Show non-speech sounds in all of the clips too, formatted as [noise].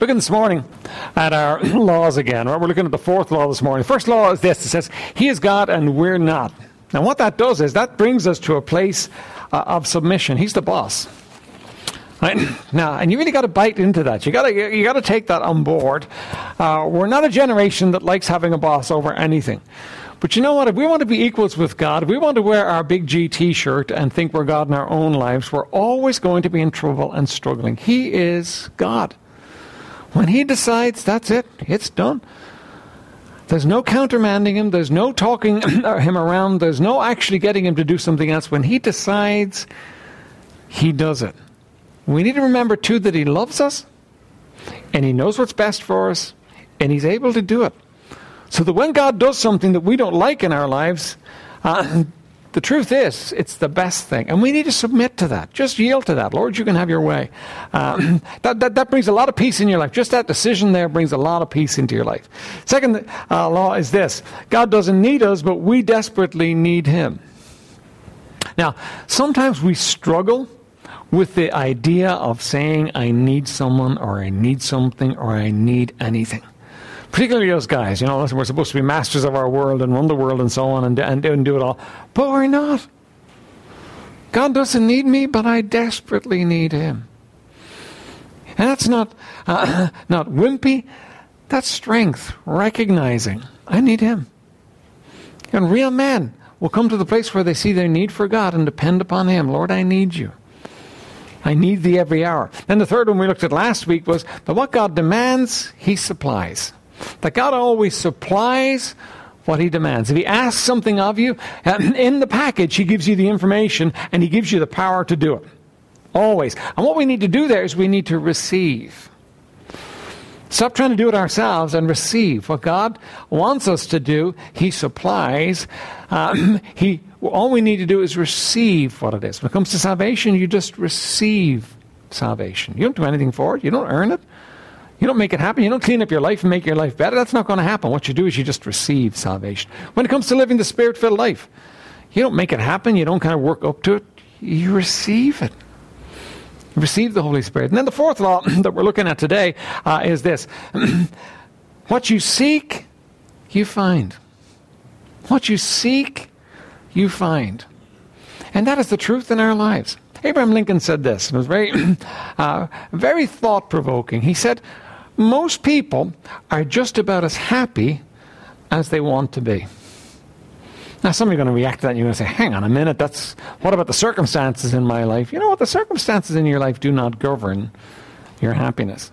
looking this morning at our [clears throat] laws again. Right? We're looking at the fourth law this morning. First law is this: it says, "He is God and we're not." And what that does is that brings us to a place uh, of submission. He's the boss. Right? [clears throat] Now, and you really got to bite into that. You got to you got to take that on board. Uh, we're not a generation that likes having a boss over anything. But you know what? If we want to be equals with God, if we want to wear our big G t shirt and think we're God in our own lives, we're always going to be in trouble and struggling. He is God. When He decides, that's it, it's done. There's no countermanding Him, there's no talking [clears throat] Him around, there's no actually getting Him to do something else. When He decides, He does it. We need to remember, too, that He loves us and He knows what's best for us and He's able to do it. So that when God does something that we don't like in our lives, uh, the truth is, it's the best thing. And we need to submit to that. Just yield to that. Lord, you can have your way. Um, [clears throat] that, that, that brings a lot of peace in your life. Just that decision there brings a lot of peace into your life. Second uh, law is this God doesn't need us, but we desperately need Him. Now, sometimes we struggle with the idea of saying, I need someone, or I need something, or I need anything. Particularly those guys, you know, we're supposed to be masters of our world and run the world and so on and, and, and do it all. But we're not. God doesn't need me, but I desperately need Him. And that's not, uh, [clears throat] not wimpy, that's strength, recognizing I need Him. And real men will come to the place where they see their need for God and depend upon Him. Lord, I need you. I need thee every hour. Then the third one we looked at last week was that what God demands, He supplies. That God always supplies what He demands. If He asks something of you, [clears throat] in the package, He gives you the information and He gives you the power to do it. Always. And what we need to do there is we need to receive. Stop trying to do it ourselves and receive what God wants us to do. He supplies. Um, [clears throat] he all we need to do is receive what it is. When it comes to salvation, you just receive salvation. You don't do anything for it. You don't earn it. You don't make it happen. You don't clean up your life and make your life better. That's not going to happen. What you do is you just receive salvation. When it comes to living the spirit filled life, you don't make it happen. You don't kind of work up to it. You receive it. You receive the Holy Spirit. And then the fourth law [clears throat] that we're looking at today uh, is this [clears throat] what you seek, you find. What you seek, you find. And that is the truth in our lives. Abraham Lincoln said this. It was very, [clears throat] uh, very thought provoking. He said, Most people are just about as happy as they want to be. Now, some of you are going to react to that and you're going to say, hang on a minute, that's, what about the circumstances in my life? You know what? The circumstances in your life do not govern your happiness.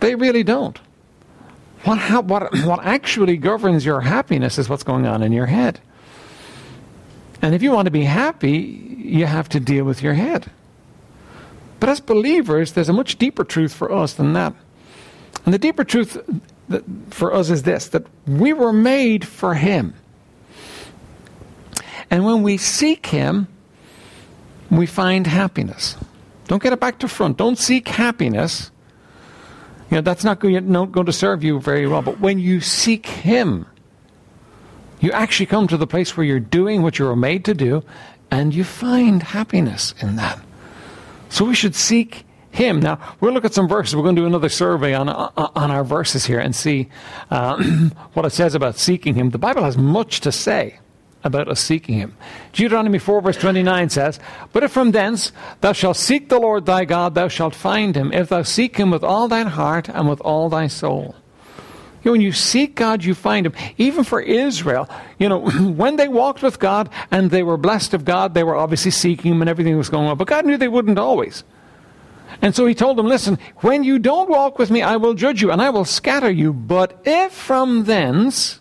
They really don't. What, what, what actually governs your happiness is what's going on in your head. And if you want to be happy, you have to deal with your head. But as believers, there's a much deeper truth for us than that. And the deeper truth for us is this that we were made for Him. And when we seek Him, we find happiness. Don't get it back to front. Don't seek happiness. You know, that's not going, to serve you very well. But when you seek Him, you actually come to the place where you're doing what you were made to do, and you find happiness in that. So we should seek Him. Now, we'll look at some verses. We're going to do another survey on, on our verses here and see uh, [clears throat] what it says about seeking Him. The Bible has much to say about us seeking him. Deuteronomy 4, verse 29 says, But if from thence thou shalt seek the Lord thy God, thou shalt find him, if thou seek him with all thine heart and with all thy soul. You know, when you seek God, you find him. Even for Israel, you know, [clears throat] when they walked with God and they were blessed of God, they were obviously seeking him and everything was going on. But God knew they wouldn't always. And so he told them, Listen, when you don't walk with me, I will judge you and I will scatter you. But if from thence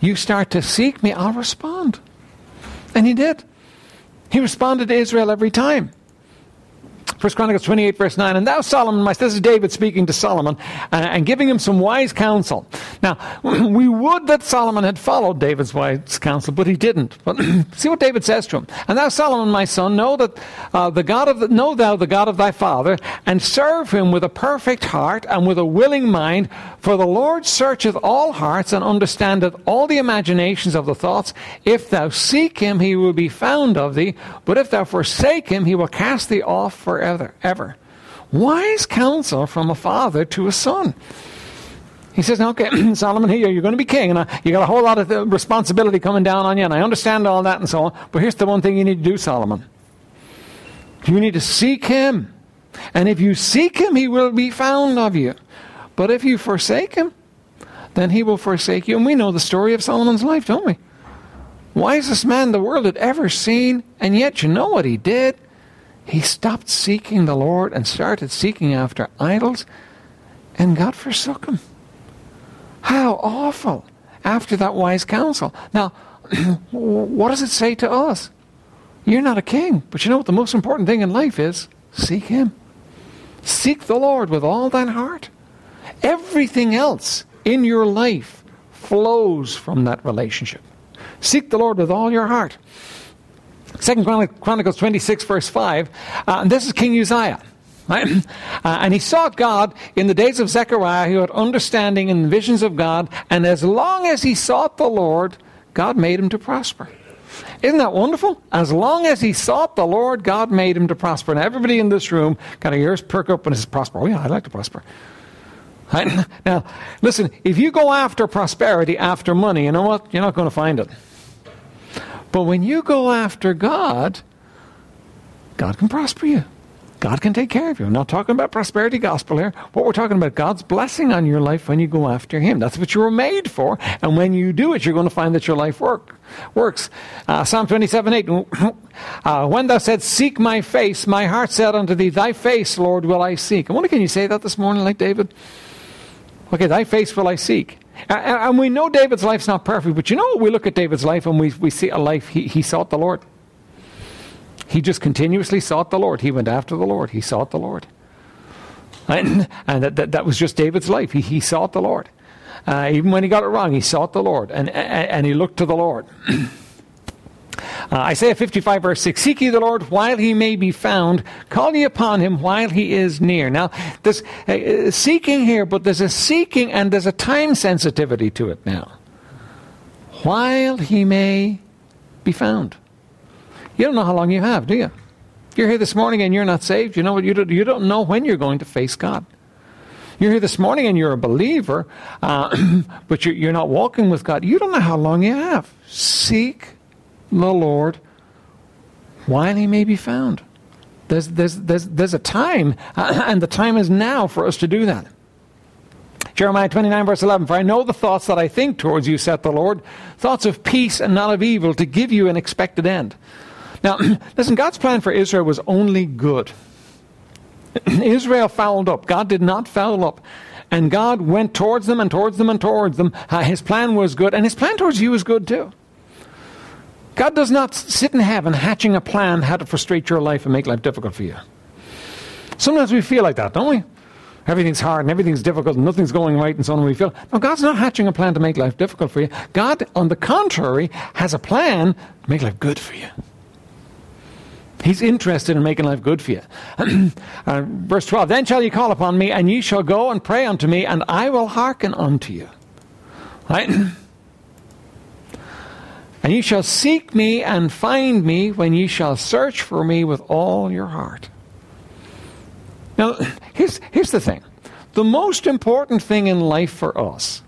you start to seek me, I'll respond. And he did. He responded to Israel every time. First Chronicles 28, verse 9. And thou, Solomon, my, this is David speaking to Solomon uh, and giving him some wise counsel. Now, [clears throat] we would that Solomon had followed David's wise counsel, but he didn't. But [clears throat] see what David says to him. And thou, Solomon, my son, know that uh, the God of the, know thou the God of thy father, and serve him with a perfect heart and with a willing mind. For the Lord searcheth all hearts and understandeth all the imaginations of the thoughts. If thou seek him, he will be found of thee. But if thou forsake him, he will cast thee off forever ever. Ever. Wise counsel from a father to a son. He says, okay, [clears throat] Solomon, here, you're going to be king, and uh, you got a whole lot of uh, responsibility coming down on you, and I understand all that and so on, but here's the one thing you need to do, Solomon. You need to seek him. And if you seek him, he will be found of you. But if you forsake him, then he will forsake you. And we know the story of Solomon's life, don't we? Wisest man the world had ever seen, and yet you know what he did? He stopped seeking the Lord and started seeking after idols, and God forsook him. How awful after that wise counsel. Now, [clears throat] what does it say to us? You're not a king, but you know what the most important thing in life is? Seek Him. Seek the Lord with all thine heart. Everything else in your life flows from that relationship. Seek the Lord with all your heart. Second Chronicles 26, verse 5, uh, and this is King Uzziah. Right? [clears throat] Uh, and he sought God in the days of Zechariah, who had understanding and visions of God, and as long as he sought the Lord, God made him to prosper. Isn't that wonderful? As long as he sought the Lord, God made him to prosper. And everybody in this room kind of ears perk up it says prosper. Oh, yeah, I'd like to prosper. Right? [laughs] Now, listen, if you go after prosperity, after money, you know what? You're not going to find it. But when you go after God, God can prosper you. God can take care of you. I'm not talking about prosperity gospel here. What we're talking about, God's blessing on your life when you go after Him. That's what you were made for. And when you do it, you're going to find that your life work, works. Uh, Psalm 27 8. [clears throat] Uh, when thou said, Seek my face, my heart said unto thee, Thy face, Lord, will I seek. I wonder, can you say that this morning like David? Okay, thy face will I seek. And, we know David's life's not perfect, but you know? We look at David's life and we, we see a life he, he sought the Lord. He just continuously sought the Lord. He went after the Lord. He sought the Lord. And, and that, that, that, was just David's life. He, he sought the Lord. Uh, even when he got it wrong, he sought the Lord and, and, and he looked to the Lord. [clears throat] uh, Isaiah 55, verse 6 Seek ye the Lord while he may be found, call ye upon him while he is near. Now, there's uh, seeking here, but there's a seeking and there's a time sensitivity to it now. While he may be found. You don't know how long you have, do you? You're here this morning and you're not saved, you know what? You don't, you don't know when you're going to face God. You're here this morning and you're a believer, uh, [clears throat] but you're, you're not walking with God. You don't know how long you have. Seek the Lord while he may be found. There's, there's, there's, there's a time, uh, and the time is now for us to do that. Jeremiah 29, verse 11 For I know the thoughts that I think towards you, saith the Lord, thoughts of peace and not of evil, to give you an expected end. Now, [clears throat] listen, God's plan for Israel was only good. [clears throat] Israel fouled up. God did not foul up. And God went towards them and towards them and towards them. Uh, his plan was good, and his plan towards you is good too. God does not sit in heaven hatching a plan how to frustrate your life and make life difficult for you. Sometimes we feel like that, don't we? Everything's hard and everything's difficult and nothing's going right and so on. We feel, no, God's not hatching a plan to make life difficult for you. God, on the contrary, has a plan to make life good for you. He's interested in making life good for you. [clears throat] uh, verse 12 Then shall ye call upon me, and ye shall go and pray unto me, and I will hearken unto you. Right? [clears throat] and ye shall seek me and find me when ye shall search for me with all your heart. Now, here's, here's the thing the most important thing in life for us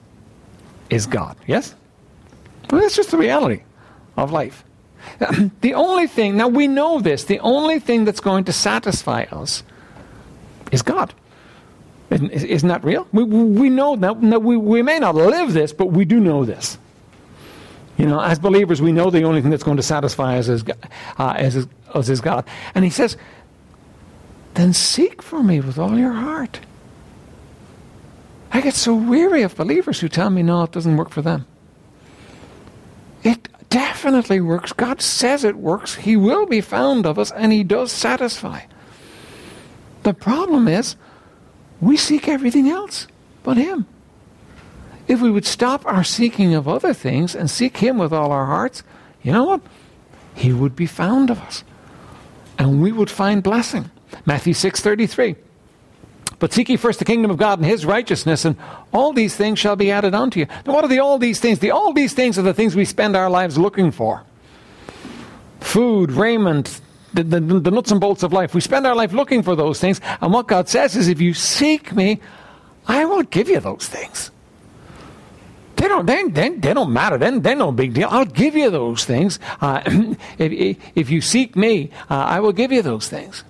is God. Yes? Well, that's just the reality of life. The only thing, now we know this, the only thing that's going to satisfy us is God. Isn't, isn't that real? We, we know that. We, we may not live this, but we do know this. You know, as believers, we know the only thing that's going to satisfy us is, uh, is, us is God. And he says, then seek for me with all your heart. I get so weary of believers who tell me, no, it doesn't work for them. It definitely works. God says it works. He will be found of us, and He does satisfy. The problem is, we seek everything else but Him. If we would stop our seeking of other things and seek Him with all our hearts, you know what? He would be found of us. And we would find blessing. Matthew 6:33. But seek ye first the kingdom of God and his righteousness, and all these things shall be added unto you. Now, what are the all these things? The all these things are the things we spend our lives looking for food, raiment, the, the, the nuts and bolts of life. We spend our life looking for those things. And what God says is, if you seek me, I will give you those things. They don't, they, they, they don't matter. Then they're no big deal. I'll give you those things. Uh, [clears throat] if, if you seek me, uh, I will give you those things.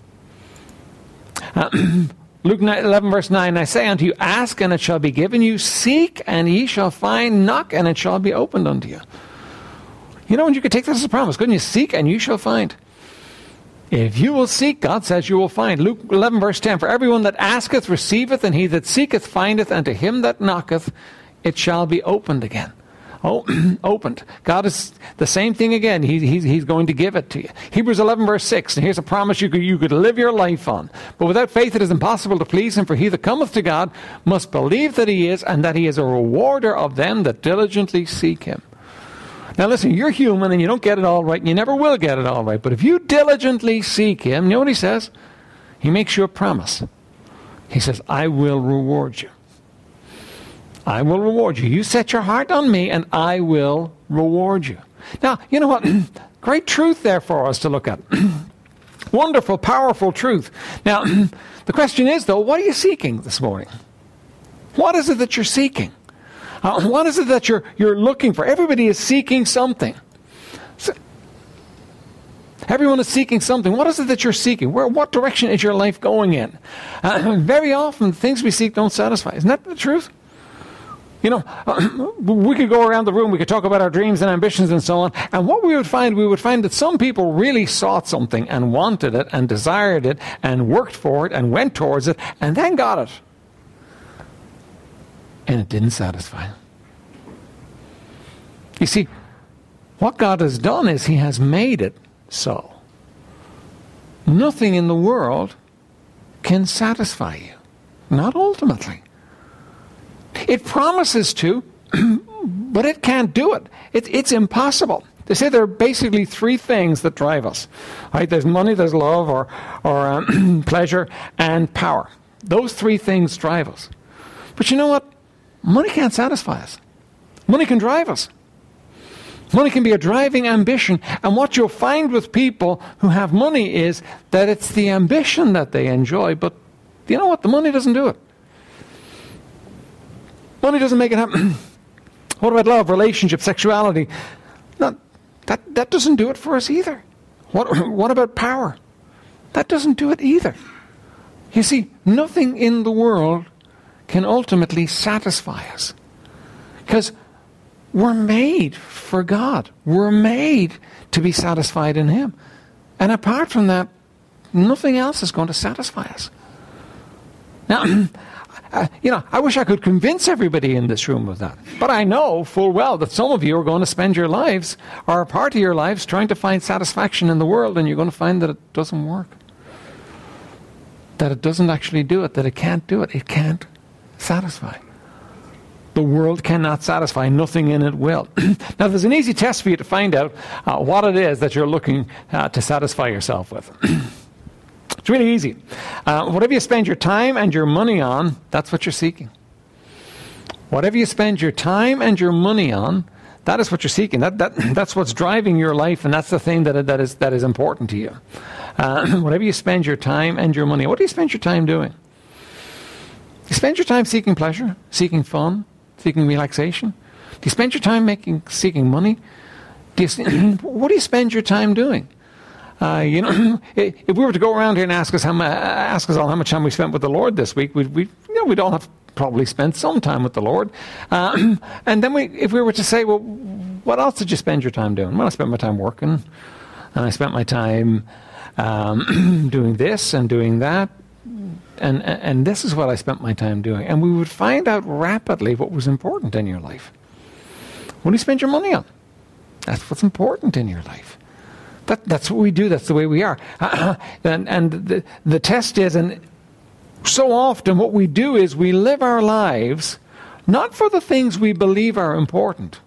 Uh, [clears throat] Luke 11, verse 9 I say unto you, ask and it shall be given you, seek and ye shall find, knock and it shall be opened unto you. You know, and you could take this as a promise. Couldn't you? Seek and you shall find. If you will seek, God says you will find. Luke 11, verse 10 For everyone that asketh receiveth, and he that seeketh findeth, and to him that knocketh it shall be opened again. Oh, [clears throat] opened. God is the same thing again. He, he, he's going to give it to you. Hebrews 11, verse 6. And here's a promise you could, you could live your life on. But without faith, it is impossible to please Him. For he that cometh to God must believe that He is, and that He is a rewarder of them that diligently seek Him. Now, listen, you're human and you don't get it all right, and you never will get it all right. But if you diligently seek Him, you know what He says? He makes you a promise. He says, I will reward you. I will reward you. You set your heart on me, and I will reward you. Now, you know what? [clears throat] Great truth there for us to look at. [clears throat] Wonderful, powerful truth. Now, [clears throat] the question is, though, what are you seeking this morning? What is it that you're seeking? Uh, what is it that you're, you're looking for? Everybody is seeking something. So, everyone is seeking something. What is it that you're seeking? Where, what direction is your life going in? Uh, very often, things we seek don't satisfy. Isn't that the truth? You know, [clears throat] we could go around the room, we could talk about our dreams and ambitions and so on, and what we would find, we would find that some people really sought something and wanted it and desired it and worked for it and went towards it and then got it and it didn't satisfy. You see, what God has done is He has made it so. Nothing in the world can satisfy you, not ultimately. It promises to, [clears throat] but it can't do it. it. It's impossible. They say there are basically three things that drive us. Right? There's money, there's love, or, or um, [clears throat] pleasure, and power. Those three things drive us. But you know what? Money can't satisfy us. Money can drive us. Money can be a driving ambition. And what you'll find with people who have money is that it's the ambition that they enjoy, but you know what? The money doesn't do it. Money doesn't make it happen. [clears throat] what about love, relationship, sexuality? Not, that, that doesn't do it for us either. What, [clears throat] what about power? That doesn't do it either. You see, nothing in the world can ultimately satisfy us. Because we're made for God. We're made to be satisfied in Him. And apart from that, nothing else is going to satisfy us. Now, [clears throat] uh, you know, I wish I could convince everybody in this room of that. But I know full well that some of you are going to spend your lives, or a part of your lives, trying to find satisfaction in the world, and you're going to find that it doesn't work. That it doesn't actually do it, that it can't do it. It can't satisfy. The world cannot satisfy, nothing in it will. [clears throat] now, there's an easy test for you to find out uh, what it is that you're looking uh, to satisfy yourself with. [clears throat] it's really easy. Uh, whatever you spend your time and your money on, that's what you're seeking. Whatever you spend your time and your money on, that is what you're seeking. That, that, [clears throat] that's what's driving your life, and that's the thing that, that, is, that is important to you. Uh, [clears throat] whatever you spend your time and your money, what do you spend your time doing? you spend your time seeking pleasure, seeking fun, seeking relaxation? Do you spend your time making seeking money? Do you, [clears throat] what do you spend your time doing? Uh, you know, [clears throat] if we were to go around here and ask us how ask us all how much time we spent with the Lord this week, we we you know we'd all have probably spent some time with the Lord. Uh, [clears throat] and then we, if we were to say, well, what else did you spend your time doing? Well, I spent my time working, and I spent my time um, [clears throat] doing this and doing that and, and this is what I spent my time doing. And we would find out rapidly what was important in your life. What do you spend your money on? That's what's important in your life. That, that's what we do. That's the way we are. [clears throat] and and the, the test is, and so often what we do is we live our lives not for the things we believe are important,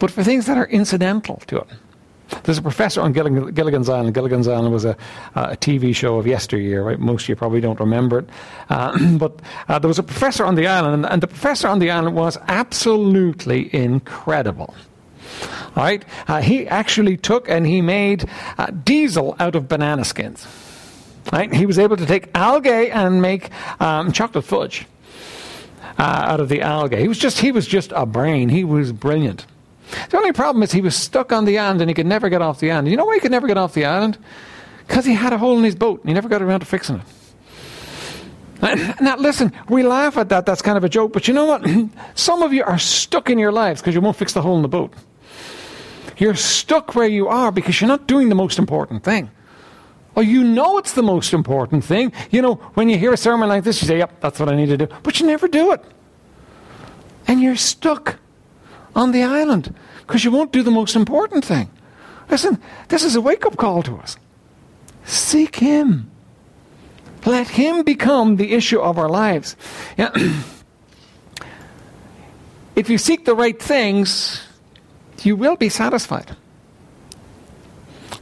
but for things that are incidental to it. There's a professor on Gilligan's Island. Gilligan's Island was a, a TV show of yesteryear, right? Most of you probably don't remember it. Uh, [clears throat] but uh, there was a professor on the island, and, and the professor on the island was absolutely incredible. Right? Uh, he actually took and he made uh, diesel out of banana skins. Right? He was able to take algae and make um, chocolate fudge uh, out of the algae. He was just he was just a brain. He was brilliant. The only problem is he was stuck on the island and he could never get off the island. You know why he could never get off the island? Because he had a hole in his boat and he never got around to fixing it. Now, listen, we laugh at that. That's kind of a joke. But you know what? [clears throat] Some of you are stuck in your lives because you won't fix the hole in the boat. You're stuck where you are because you're not doing the most important thing. Or you know it's the most important thing. You know, when you hear a sermon like this, you say, yep, that's what I need to do. But you never do it. And you're stuck on the island because you won't do the most important thing. Listen, this is a wake up call to us. Seek Him. Let Him become the issue of our lives. Yeah. [clears throat] if you seek the right things, you will be satisfied.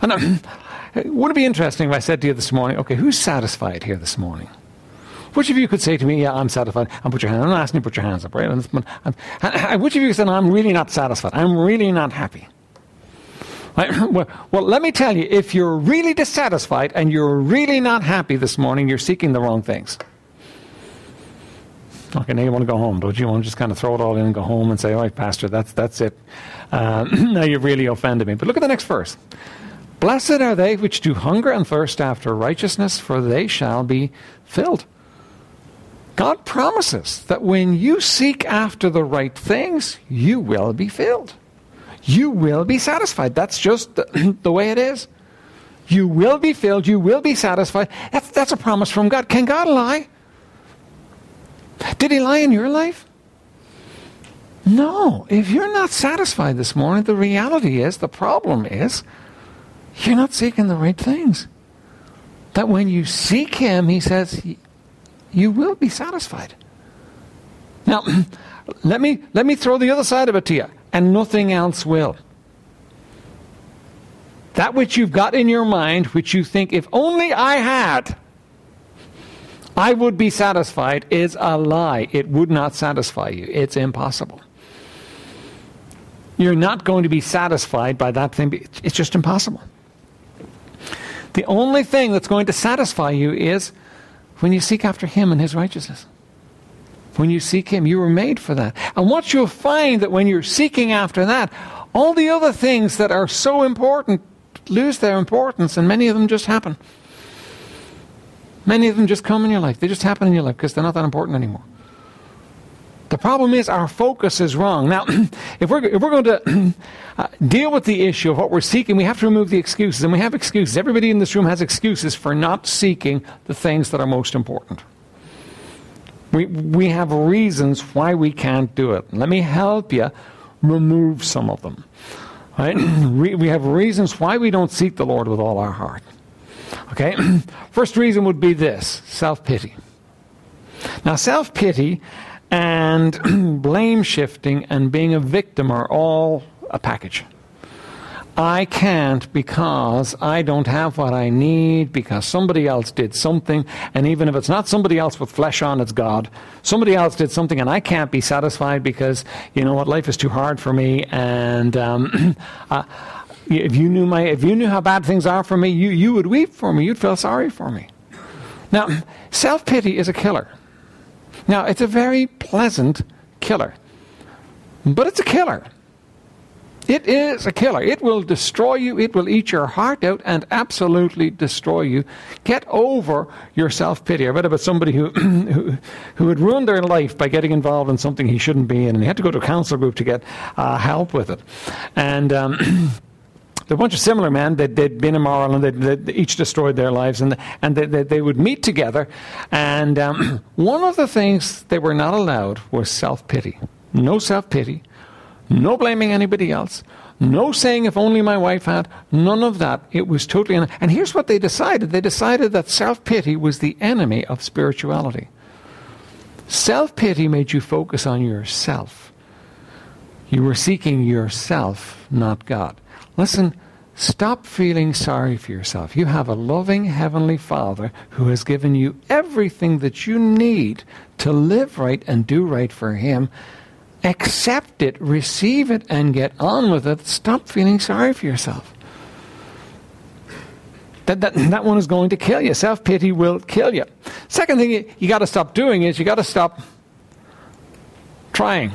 And um, [clears throat] would it be interesting if I said to you this morning, okay, who's satisfied here this morning? Which of you could say to me, yeah, I'm satisfied, and put your hand, I'm asking you to put your hands up, right? And, and, and, which of you no, I'm really not satisfied, I'm really not happy? Right? [clears throat] Well, well, let me tell you, if you're really dissatisfied and you're really not happy this morning, you're seeking the wrong things. Okay, now you want to go home, don't you? You want to just kind of throw it all in and go home and say, all right, Pastor, that's, that's it. Uh, [clears throat] now you've really offended me. But look at the next verse. Blessed are they which do hunger and thirst after righteousness, for they shall be filled. God promises that when you seek after the right things, you will be filled. You will be satisfied. That's just the, [clears throat] the way it is. You will be filled. You will be satisfied. That's, that's a promise from God. Can God lie? Did he lie in your life? No. If you're not satisfied this morning, the reality is, the problem is, you're not seeking the right things. That when you seek him, he says, you will be satisfied. Now, [clears throat] let me, let me throw the other side of it to you, and nothing else will. That which you've got in your mind, which you think, if only I had, I would be satisfied, is a lie. It would not satisfy you. It's impossible. You're not going to be satisfied by that thing. It's just impossible. The only thing that's going to satisfy you is when you seek after Him and His righteousness. When you seek Him, you were made for that. And what you'll find that when you're seeking after that, all the other things that are so important lose their importance, and many of them just happen. Many of them just come in your life. They just happen in your life because they're not that important anymore. The problem is our focus is wrong. Now, [clears throat] if we're, if we're going to [clears throat] uh, deal with the issue of what we're seeking, we have to remove the excuses. And we have excuses. Everybody in this room has excuses for not seeking the things that are most important. We, we have reasons why we can't do it. Let me help you remove some of them. Right? [clears throat] we have reasons why we don't seek the Lord with all our heart. Okay? First reason would be this self pity. Now, self pity and [clears throat] blame shifting and being a victim are all a package. I can't because I don't have what I need because somebody else did something. And even if it's not somebody else with flesh on, it's God. Somebody else did something and I can't be satisfied because, you know what, life is too hard for me. And um, [clears throat] uh, if you knew my, if you knew how bad things are for me, you, you would weep for me. You'd feel sorry for me. Now, [clears throat] self pity is a killer. Now, it's a very pleasant killer, but it's a killer. It is a killer. It will destroy you. It will eat your heart out and absolutely destroy you. Get over your self pity. I read about somebody who, [clears throat] who, who had ruined their life by getting involved in something he shouldn't be in, and he had to go to a counselor group to get uh, help with it. And um, [clears throat] a bunch of similar men that they'd been immoral and they'd, they'd each destroyed their lives, and, and they, they, they would meet together. And um, [clears throat] one of the things they were not allowed was self pity. No self pity, no blaming anybody else, no saying if only my wife had, none of that. It was totally. And here's what they decided they decided that self pity was the enemy of spirituality. Self pity made you focus on yourself. You were seeking yourself, not God. Listen, stop feeling sorry for yourself. You have a loving Heavenly Father who has given you everything that you need to live right and do right for Him. accept it, receive it, and get on with it. Stop feeling sorry for yourself. That, that, that one is going to kill you. Self pity will kill you. Second thing you, you got to stop doing is you got to stop trying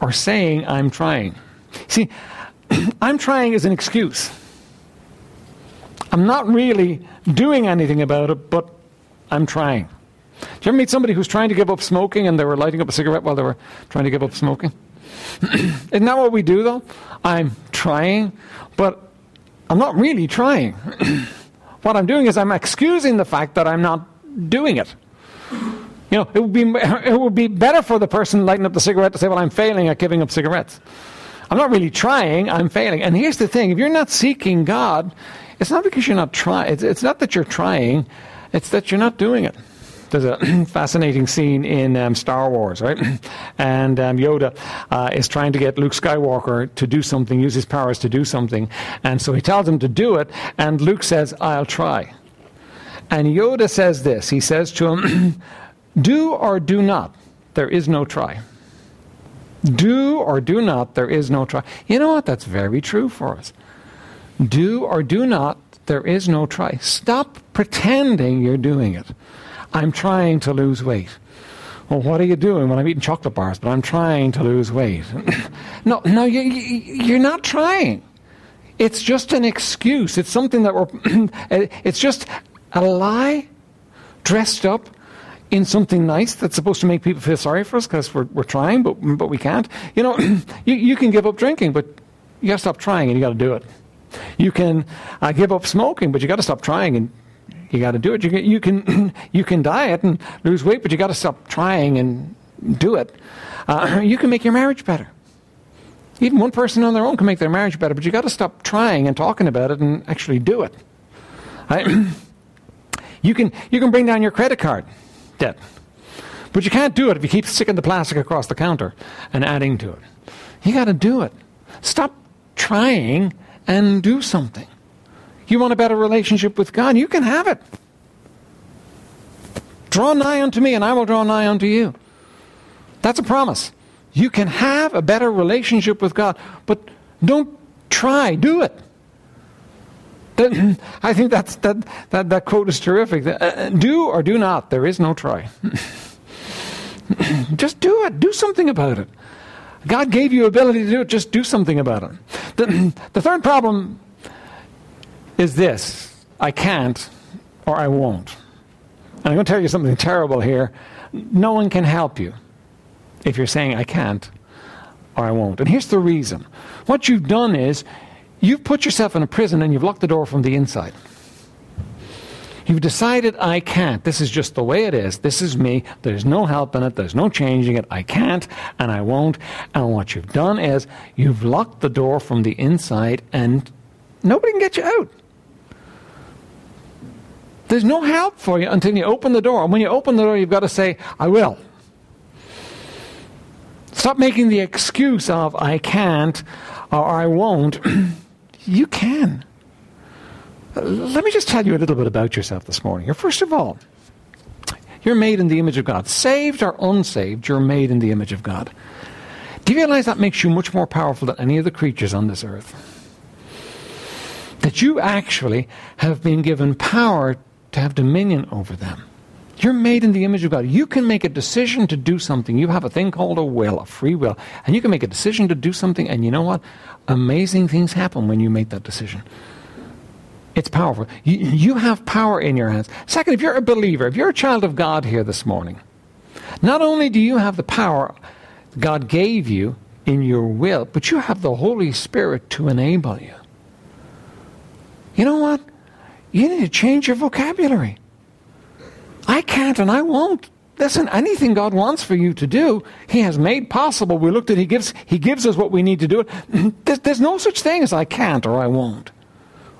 or saying, I'm trying. See, [coughs] I'm trying as an excuse. I'm not really doing anything about it, but I'm trying. Do you ever meet somebody who's trying to give up smoking and they were lighting up a cigarette while they were trying to give up smoking? [coughs] Isn't that what we do, though? I'm trying, but I'm not really trying. [coughs] what I'm doing is I'm excusing the fact that I'm not doing it. You know, it would be it would be better for the person lighting up the cigarette to say, "Well, I'm failing at giving up cigarettes." I'm not really trying; I'm failing. And here's the thing: if you're not seeking God, it's not because you're not trying. It's, it's not that you're trying; it's that you're not doing it. There's a [clears throat] fascinating scene in um, Star Wars, right? [clears throat] and um, Yoda uh, is trying to get Luke Skywalker to do something, use his powers to do something. And so he tells him to do it, and Luke says, I'll try. And Yoda says this He says to him, [clears throat] Do or do not, there is no try. Do or do not, there is no try. You know what? That's very true for us. Do or do not, there is no try. Stop pretending you're doing it. I'm trying to lose weight. Well, what are you doing? Well, I'm eating chocolate bars, but I'm trying to lose weight. [coughs] no, no, you, you're not trying. It's just an excuse. It's something that we're, [coughs] it's just a lie dressed up in something nice that's supposed to make people feel sorry for us because we're, we're trying, but, but we can't. You know, [clears throat] you, you can give up drinking, but you got to stop trying and you got to do it. You can uh, give up smoking, but you got to stop trying and you got to do it. You can, you can, [clears throat] you can diet and lose weight, but you got to stop trying and do it. Uh, [clears throat] you can make your marriage better. Even one person on their own can make their marriage better, but you got to stop trying and talking about it and actually do it. You can you can bring down your credit card debt, but you can't do it if you keep sticking the plastic across the counter and adding to it. You got to do it. Stop trying and do something. You want a better relationship with God? You can have it. Draw nigh unto me, and I will draw nigh unto you. That's a promise. You can have a better relationship with God, but don't try, do it. [coughs] I think that's, that, that, that quote is terrific. Uh, do or do not, there is no try. [coughs] just do it. Do something about it. God gave you ability to do it. Just do something about it. The, [coughs] the third problem is this I can't or I won't. And I'm going to tell you something terrible here. No one can help you if you're saying I can't or I won't. And here's the reason. What you've done is you've put yourself in a prison and you've locked the door from the inside. You've decided I can't. This is just the way it is. This is me. There's no help in it. There's no changing it. I can't and I won't. And what you've done is you've locked the door from the inside and nobody can get you out. There's no help for you until you open the door. And when you open the door, you've got to say, I will. Stop making the excuse of, I can't or I won't. [clears throat] you can. Let me just tell you a little bit about yourself this morning. Here, First of all, you're made in the image of God. Saved or unsaved, you're made in the image of God. Do you realize that makes you much more powerful than any of the creatures on this earth? That you actually have been given power to have dominion over them. You're made in the image of God. You can make a decision to do something. You have a thing called a will, a free will. And you can make a decision to do something, and you know what? Amazing things happen when you make that decision. It's powerful. You, you have power in your hands. Second, if you're a believer, if you're a child of God here this morning, not only do you have the power God gave you in your will, but you have the Holy Spirit to enable you. You know what? You need to change your vocabulary. I can't and I won't. Listen, anything God wants for you to do, He has made possible. We looked at He gives He gives us what we need to do. [clears throat] There's, there's no such thing as I can't or I won't.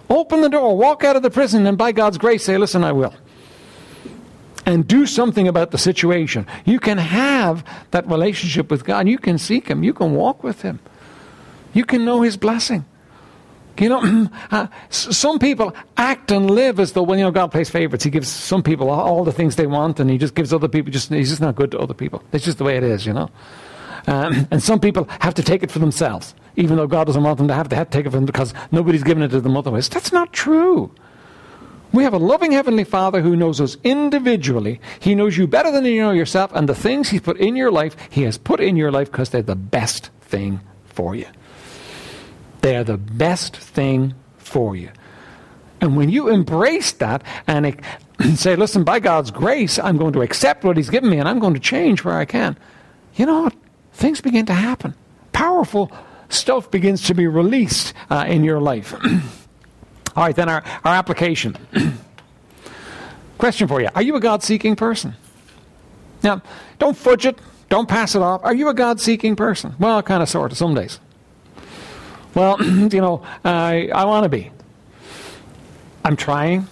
Open the door, walk out of the prison, and by God's grace say, Listen, I will. And do something about the situation. You can have that relationship with God. You can seek Him. You can walk with Him. You can know His blessing. You know, [clears throat] uh, some people act and live as though, well, you know, God plays favorites. He gives some people all the things they want, and He just gives other people just, He's just not good to other people. It's just the way it is, you know. Um, [clears throat] and some people have to take it for themselves, even though God doesn't want them to have to, have to take it for them because nobody's given it to them otherwise. That's not true. We have a loving Heavenly Father who knows us individually. He knows you better than you know yourself, and the things He's put in your life, He has put in your life because they're the best thing for you. They are the best thing for you. And when you embrace that and [clears throat] say, listen, by God's grace, I'm going to accept what He's given me and I'm going to change where I can, you know what? Things begin to happen. Powerful stuff begins to be released uh, in your life. [clears throat] All right, then our, our application. [clears throat] Question for you Are you a God seeking person? Now, don't fudge it, don't pass it off. Are you a God seeking person? Well, kind of, sort of, some days. Well, [clears throat] you know, I, I want to be. I'm trying.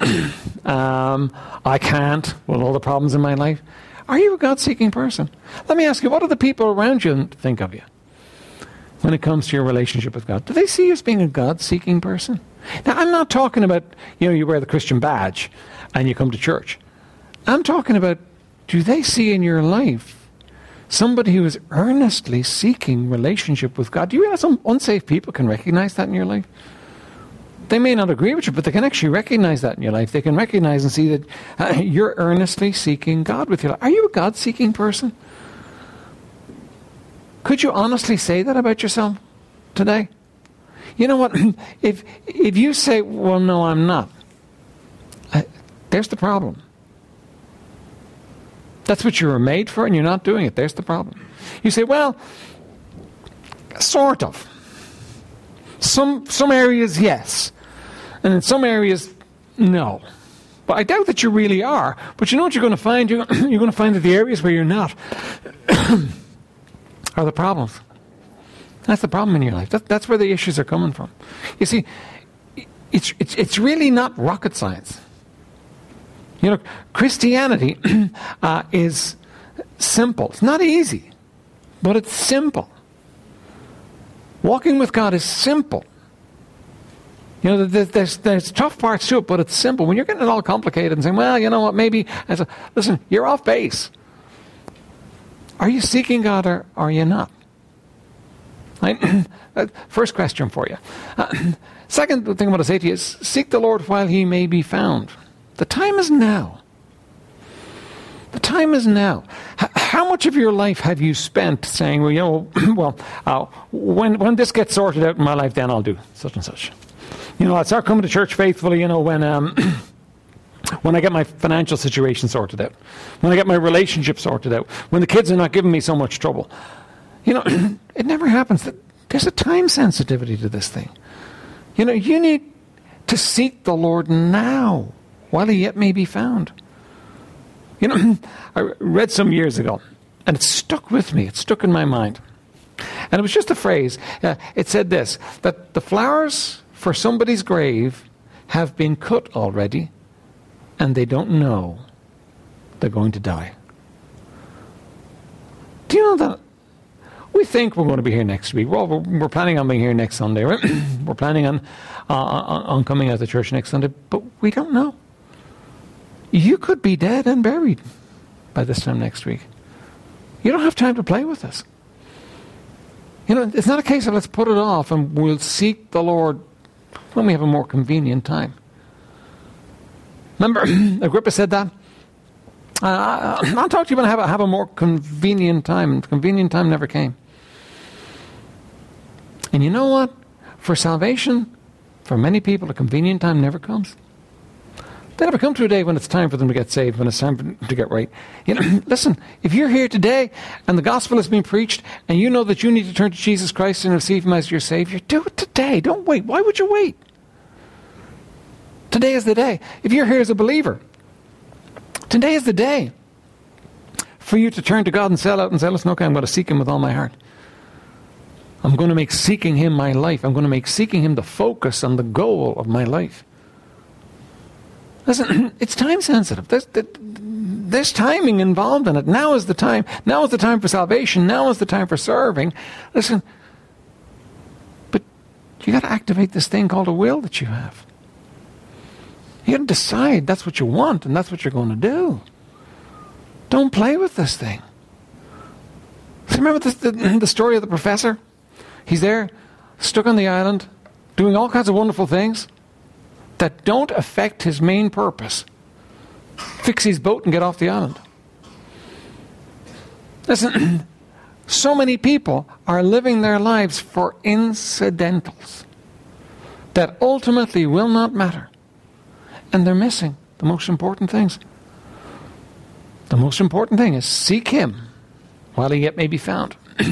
[clears throat] um, I can't with all the problems in my life. Are you a God seeking person? Let me ask you, what do the people around you think of you when it comes to your relationship with God? Do they see you as being a God seeking person? Now, I'm not talking about, you know, you wear the Christian badge and you come to church. I'm talking about, do they see in your life somebody who is earnestly seeking relationship with God? Do you realize some unsafe people can recognize that in your life? They may not agree with you, but they can actually recognize that in your life. They can recognize and see that uh, you're earnestly seeking God with your life. Are you a God seeking person? Could you honestly say that about yourself today? You know what? [clears throat] If, if you say, well, no, I'm not, I, there's the problem. That's what you were made for, and you're not doing it. There's the problem. You say, well, sort of. Some, some areas, yes. And in some areas, no. But I doubt that you really are. But you know what you're going to find? You're, [clears throat] you're going to find that the areas where you're not [clears throat] are the problems. That's the problem in your life. That, that's where the issues are coming from. You see, it's, it's, it's really not rocket science. You know, Christianity [clears throat] uh, is simple. It's not easy, but it's simple. Walking with God is simple. You know, there's, there's tough parts to it, but it's simple. When you're getting it all complicated and saying, well, you know what, maybe, a, listen, you're off base. Are you seeking God or are you not? Right? [clears throat] First question for you. Uh, [clears throat] second thing I want to say to you is seek the Lord while he may be found. The time is now. The time is now. H- how much of your life have you spent saying, well, you know, [clears throat] well, uh, when, when this gets sorted out in my life, then I'll do such and such. You know, I start coming to church faithfully, you know, when, um, [clears throat] when I get my financial situation sorted out, when I get my relationship sorted out, when the kids are not giving me so much trouble. You know, [clears throat] it never happens. There's a time sensitivity to this thing. You know, you need to seek the Lord now while he yet may be found. You know, [clears throat] I read some years ago, and it stuck with me. It stuck in my mind. And it was just a phrase. Uh, it said this that the flowers for somebody's grave have been cut already, and they don't know they're going to die. Do you know that we think we're going to be here next week. Well, we're, we're planning on being here next Sunday. Right? [clears throat] we're planning on, uh, on, coming out of the church next Sunday, but we don't know. You could be dead and buried by this time next week. You don't have time to play with this. You know, it's not a case of let's put it off and we'll seek the Lord when we have a more convenient time. Remember, [clears throat] Agrippa said that? Uh, I'll talk to you when I have a, have a more convenient time. And convenient time never came. And you know what? For salvation, for many people, a convenient time never comes. They never come to a day when it's time for them to get saved, when it's time to get right. You know, [clears throat] listen, if you're here today and the gospel has been preached and you know that you need to turn to Jesus Christ and receive him as your Savior, do it today. Don't wait. Why would you wait? Today is the day. If you're here as a believer, today is the day for you to turn to God and sell out and say, listen, okay, I'm going to seek him with all my heart. I'm going to make seeking Him my life. I'm going to make seeking Him the focus and the goal of my life. Listen, [clears throat] it's time sensitive. There's, there's timing involved in it. Now is the time. Now is the time for salvation. Now is the time for serving. Listen, but you got to activate this thing called a will that you have. You got to decide that's what you want and that's what you're going to do. Don't play with this thing. Remember the, the, [clears throat] the story of the professor? He's there, stuck on the island, doing all kinds of wonderful things that don't affect his main purpose fix his boat and get off the island. Listen, [clears throat] so many people are living their lives for incidentals that ultimately will not matter. And they're missing the most important things. The most important thing is seek Him while He yet may be found. [clears throat] all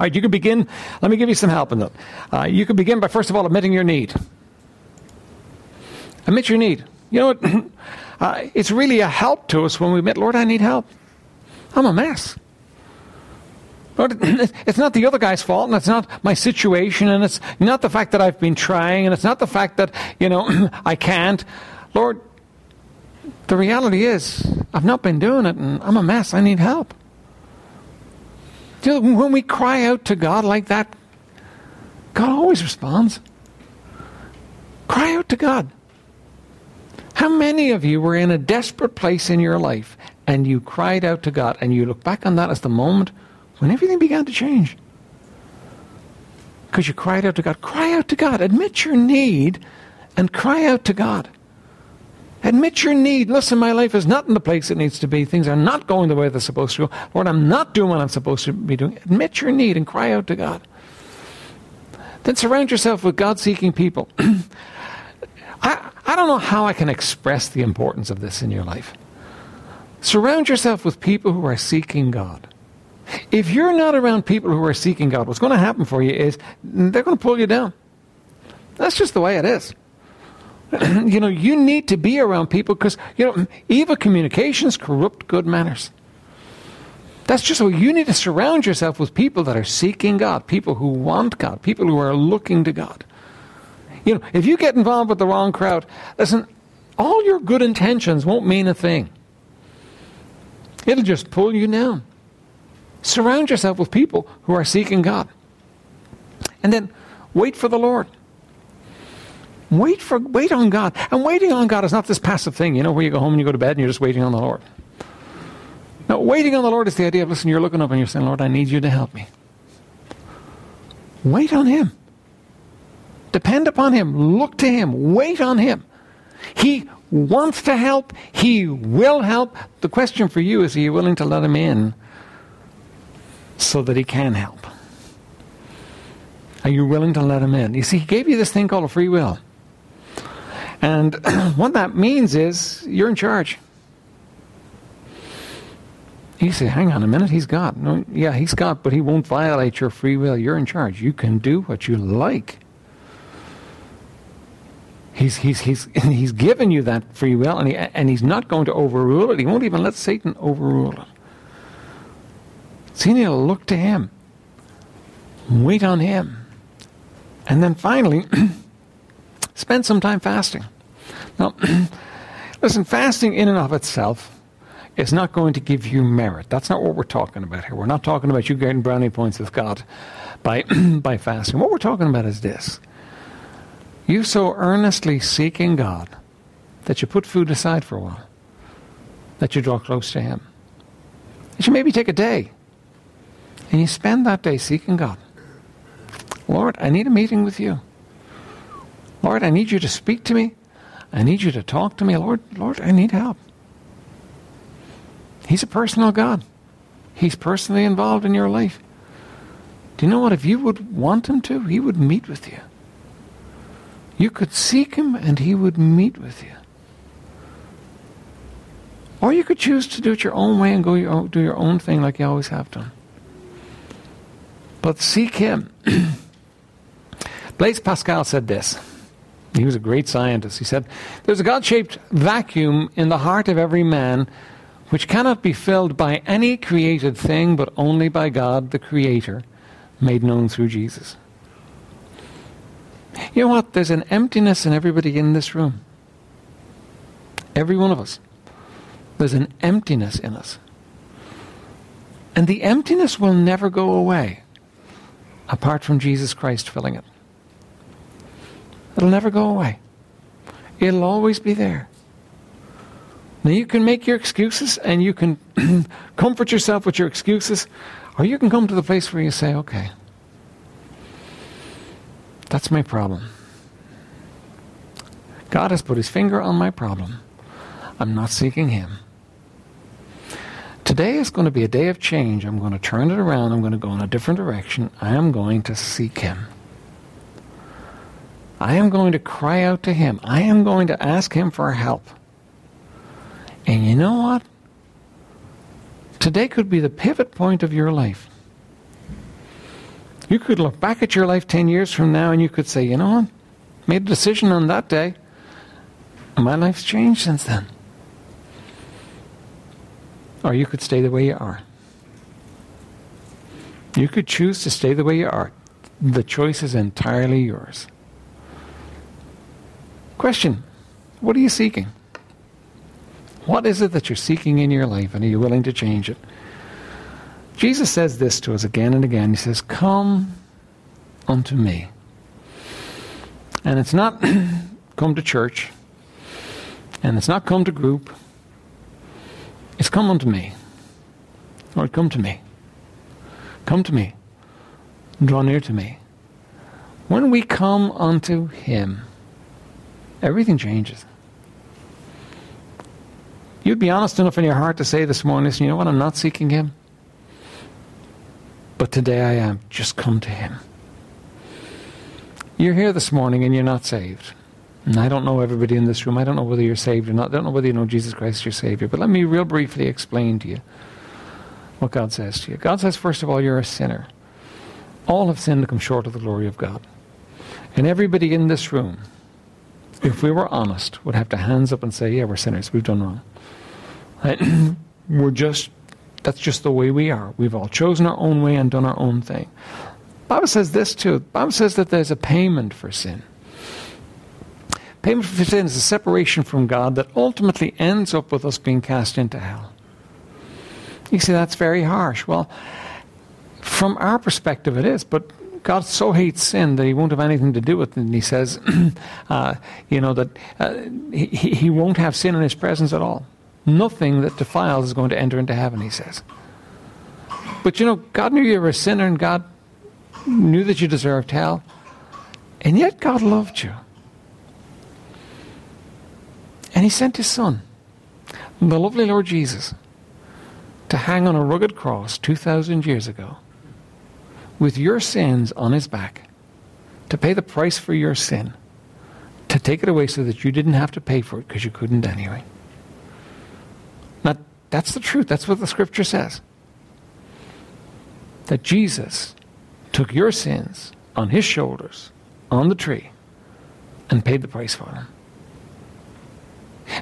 right, you can begin. Let me give you some help in that. Uh, you can begin by, first of all, admitting your need. Admit your need. You know what? [clears throat] Uh, it's really a help to us when we admit, Lord, I need help. I'm a mess. Lord, [clears throat] it's not the other guy's fault, and it's not my situation, and it's not the fact that I've been trying, and it's not the fact that, you know, [clears throat] I can't. Lord, the reality is, I've not been doing it, and I'm a mess. I need help. When we cry out to God like that, God always responds. Cry out to God. How many of you were in a desperate place in your life and you cried out to God and you look back on that as the moment when everything began to change? Because you cried out to God. Cry out to God. Admit your need and cry out to God. Admit your need. Listen, my life is not in the place it needs to be. Things are not going the way they're supposed to go. Lord, I'm not doing what I'm supposed to be doing. Admit your need and cry out to God. Then surround yourself with God seeking people. [clears throat] I, I don't know how I can express the importance of this in your life. Surround yourself with people who are seeking God. If you're not around people who are seeking God, what's going to happen for you is they're going to pull you down. That's just the way it is. [clears throat] you know, you need to be around people because, you know, evil communications corrupt good manners. That's just what you need to surround yourself with people that are seeking God, people who want God, people who are looking to God. You know, if you get involved with the wrong crowd, listen, all your good intentions won't mean a thing. It'll just pull you down. Surround yourself with people who are seeking God. And then wait for the Lord. Wait for wait on God. And waiting on God is not this passive thing, you know, where you go home and you go to bed and you're just waiting on the Lord. No, waiting on the Lord is the idea of listen, you're looking up and you're saying, Lord, I need you to help me. Wait on Him. Depend upon Him. Look to Him. Wait on Him. He wants to help. He will help. The question for you is are you willing to let Him in so that He can help? Are you willing to let Him in? You see, He gave you this thing called a free will. And [clears throat] what that means is you're in charge. You say, hang on a minute, he's God. No, yeah, he's God, but he won't violate your free will. You're in charge. You can do what you like. He's, he's, he's, [laughs] he's given you that free will, and, he, and he's not going to overrule it. He won't even let Satan overrule it. So you need to look to him, wait on him, and then finally, [clears throat] spend some time fasting. Now, [clears throat] listen, fasting in and of itself is not going to give you merit. That's not what we're talking about here. We're not talking about you getting brownie points with God by, [clears throat] by fasting. What we're talking about is this you so earnestly seeking God that you put food aside for a while, that you draw close to Him. That you maybe take a day and you spend that day seeking God. Lord, I need a meeting with you. Lord, I need you to speak to me. I need you to talk to me. Lord, Lord, I need help. He's a personal God. He's personally involved in your life. Do you know what? If you would want him to, he would meet with you. You could seek him and he would meet with you. Or you could choose to do it your own way and go your own, do your own thing like you always have done. But seek him. [clears throat] Blaise Pascal said this. He was a great scientist. He said, There's a God shaped vacuum in the heart of every man which cannot be filled by any created thing but only by God, the Creator, made known through Jesus. You know what? There's an emptiness in everybody in this room. Every one of us. There's an emptiness in us. And the emptiness will never go away apart from Jesus Christ filling it. It'll never go away. It'll always be there. Now, you can make your excuses and you can [clears throat] comfort yourself with your excuses, or you can come to the place where you say, okay, that's my problem. God has put his finger on my problem. I'm not seeking him. Today is going to be a day of change. I'm going to turn it around. I'm going to go in a different direction. I am going to seek him. I am going to cry out to him. I am going to ask him for help. And you know what? Today could be the pivot point of your life. You could look back at your life 10 years from now and you could say, you know what? Made a decision on that day. And my life's changed since then. Or you could stay the way you are. You could choose to stay the way you are. The choice is entirely yours. Question What are you seeking? What is it that you're seeking in your life, and are you willing to change it? Jesus says this to us again and again. He says, Come unto me. And it's not [clears throat] come to church, and it's not come to group. It's come unto me. Lord, come to me. Come to me. Draw near to me. When we come unto Him, everything changes. You'd be honest enough in your heart to say this morning, listen, you know what, I'm not seeking Him. But today I am. Just come to Him. You're here this morning and you're not saved. And I don't know everybody in this room. I don't know whether you're saved or not. I don't know whether you know Jesus Christ your Savior. But let me real briefly explain to you what God says to you. God says, first of all, you're a sinner. All have sinned to come short of the glory of God. And everybody in this room, if we were honest, would have to hands up and say, yeah, we're sinners. We've done wrong. [clears throat] we're just, that's just the way we are. We've all chosen our own way and done our own thing. Bible says this too. Bible says that there's a payment for sin. Payment for sin is a separation from God that ultimately ends up with us being cast into hell. You say that's very harsh. Well, from our perspective, it is, but God so hates sin that he won't have anything to do with it. And he says, [clears throat] uh, you know, that uh, he, he won't have sin in his presence at all. Nothing that defiles is going to enter into heaven, he says. But you know, God knew you were a sinner and God knew that you deserved hell. And yet God loved you. And he sent his son, the lovely Lord Jesus, to hang on a rugged cross 2,000 years ago with your sins on his back, to pay the price for your sin, to take it away so that you didn't have to pay for it because you couldn't anyway. That's the truth. That's what the scripture says. That Jesus took your sins on his shoulders on the tree and paid the price for them.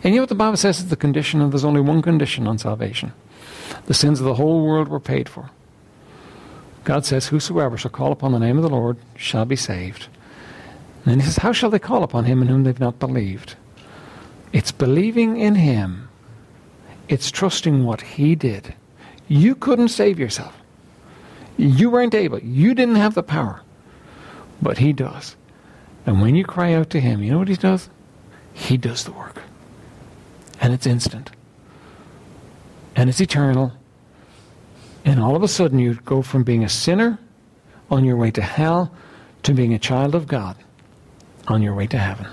And you know what the Bible says is the condition, and there's only one condition on salvation. The sins of the whole world were paid for. God says, Whosoever shall call upon the name of the Lord shall be saved. And he says, How shall they call upon him in whom they've not believed? It's believing in him it's trusting what He did. You couldn't save yourself. You weren't able. You didn't have the power. But He does. And when you cry out to Him, you know what He does? He does the work. And it's instant. And it's eternal. And all of a sudden, you go from being a sinner on your way to hell to being a child of God on your way to heaven.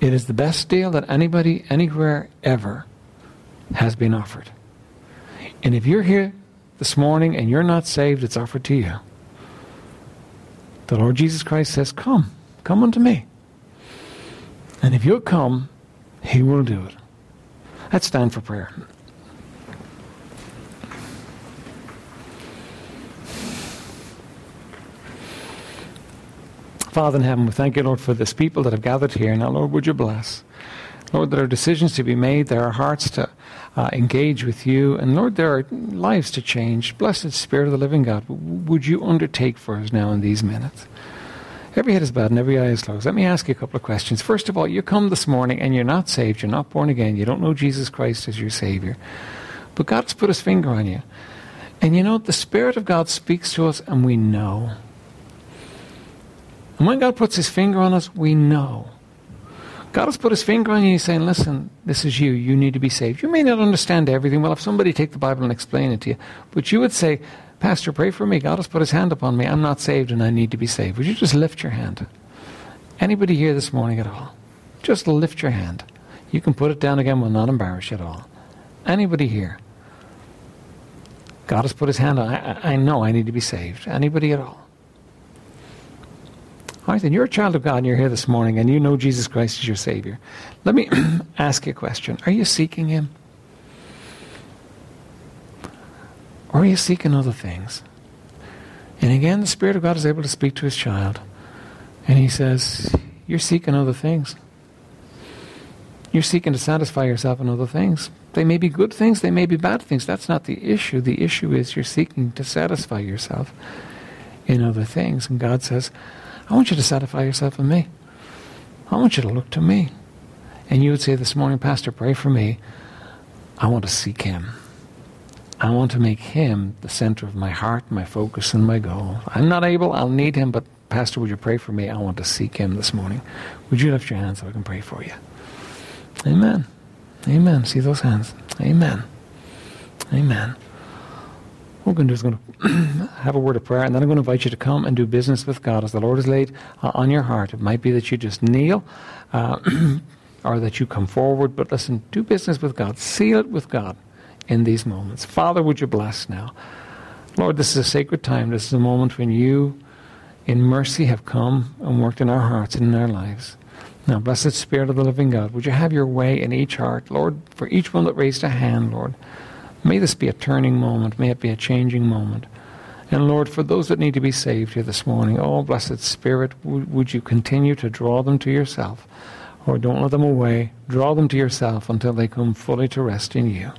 It is the best deal that anybody, anywhere, ever has been offered. And if you're here this morning and you're not saved, it's offered to you. The Lord Jesus Christ says, Come, come unto me. And if you'll come, He will do it. Let's stand for prayer. Father in heaven, we thank you, Lord, for this people that have gathered here. Now, Lord, would you bless? Lord, there are decisions to be made. There are hearts to uh, engage with you. And Lord, there are lives to change. Blessed Spirit of the living God, would you undertake for us now in these minutes? Every head is bowed and every eye is closed. Let me ask you a couple of questions. First of all, you come this morning and you're not saved. You're not born again. You don't know Jesus Christ as your Savior. But God's put his finger on you. And you know, the Spirit of God speaks to us and we know. And when God puts his finger on us, we know. God has put his finger on you. He's saying, listen, this is you. You need to be saved. You may not understand everything. Well, if somebody take the Bible and explain it to you, but you would say, Pastor, pray for me. God has put his hand upon me. I'm not saved and I need to be saved. Would you just lift your hand? Anybody here this morning at all? Just lift your hand. You can put it down again. We'll not embarrass you at all. Anybody here? God has put his hand on. I, I know I need to be saved. Anybody at all? Right, then you're a child of God and you're here this morning and you know Jesus Christ is your Savior. Let me [clears throat] ask you a question. Are you seeking Him? Or are you seeking other things? And again, the Spirit of God is able to speak to His child. And He says, You're seeking other things. You're seeking to satisfy yourself in other things. They may be good things, they may be bad things. That's not the issue. The issue is you're seeking to satisfy yourself in other things. And God says, I want you to satisfy yourself in me. I want you to look to me. And you would say this morning, Pastor, pray for me. I want to seek him. I want to make him the center of my heart, my focus, and my goal. I'm not able, I'll need him, but Pastor, would you pray for me? I want to seek him this morning. Would you lift your hands so I can pray for you? Amen. Amen. See those hands? Amen. Amen. What we're going to do is going to [clears throat] have a word of prayer, and then I'm going to invite you to come and do business with God as the Lord has laid uh, on your heart. It might be that you just kneel uh, [clears throat] or that you come forward, but listen, do business with God. Seal it with God in these moments. Father, would you bless now? Lord, this is a sacred time. This is a moment when you, in mercy, have come and worked in our hearts and in our lives. Now, blessed Spirit of the living God, would you have your way in each heart, Lord, for each one that raised a hand, Lord. May this be a turning moment. May it be a changing moment. And Lord, for those that need to be saved here this morning, oh, blessed Spirit, would you continue to draw them to yourself? Or don't let them away. Draw them to yourself until they come fully to rest in you.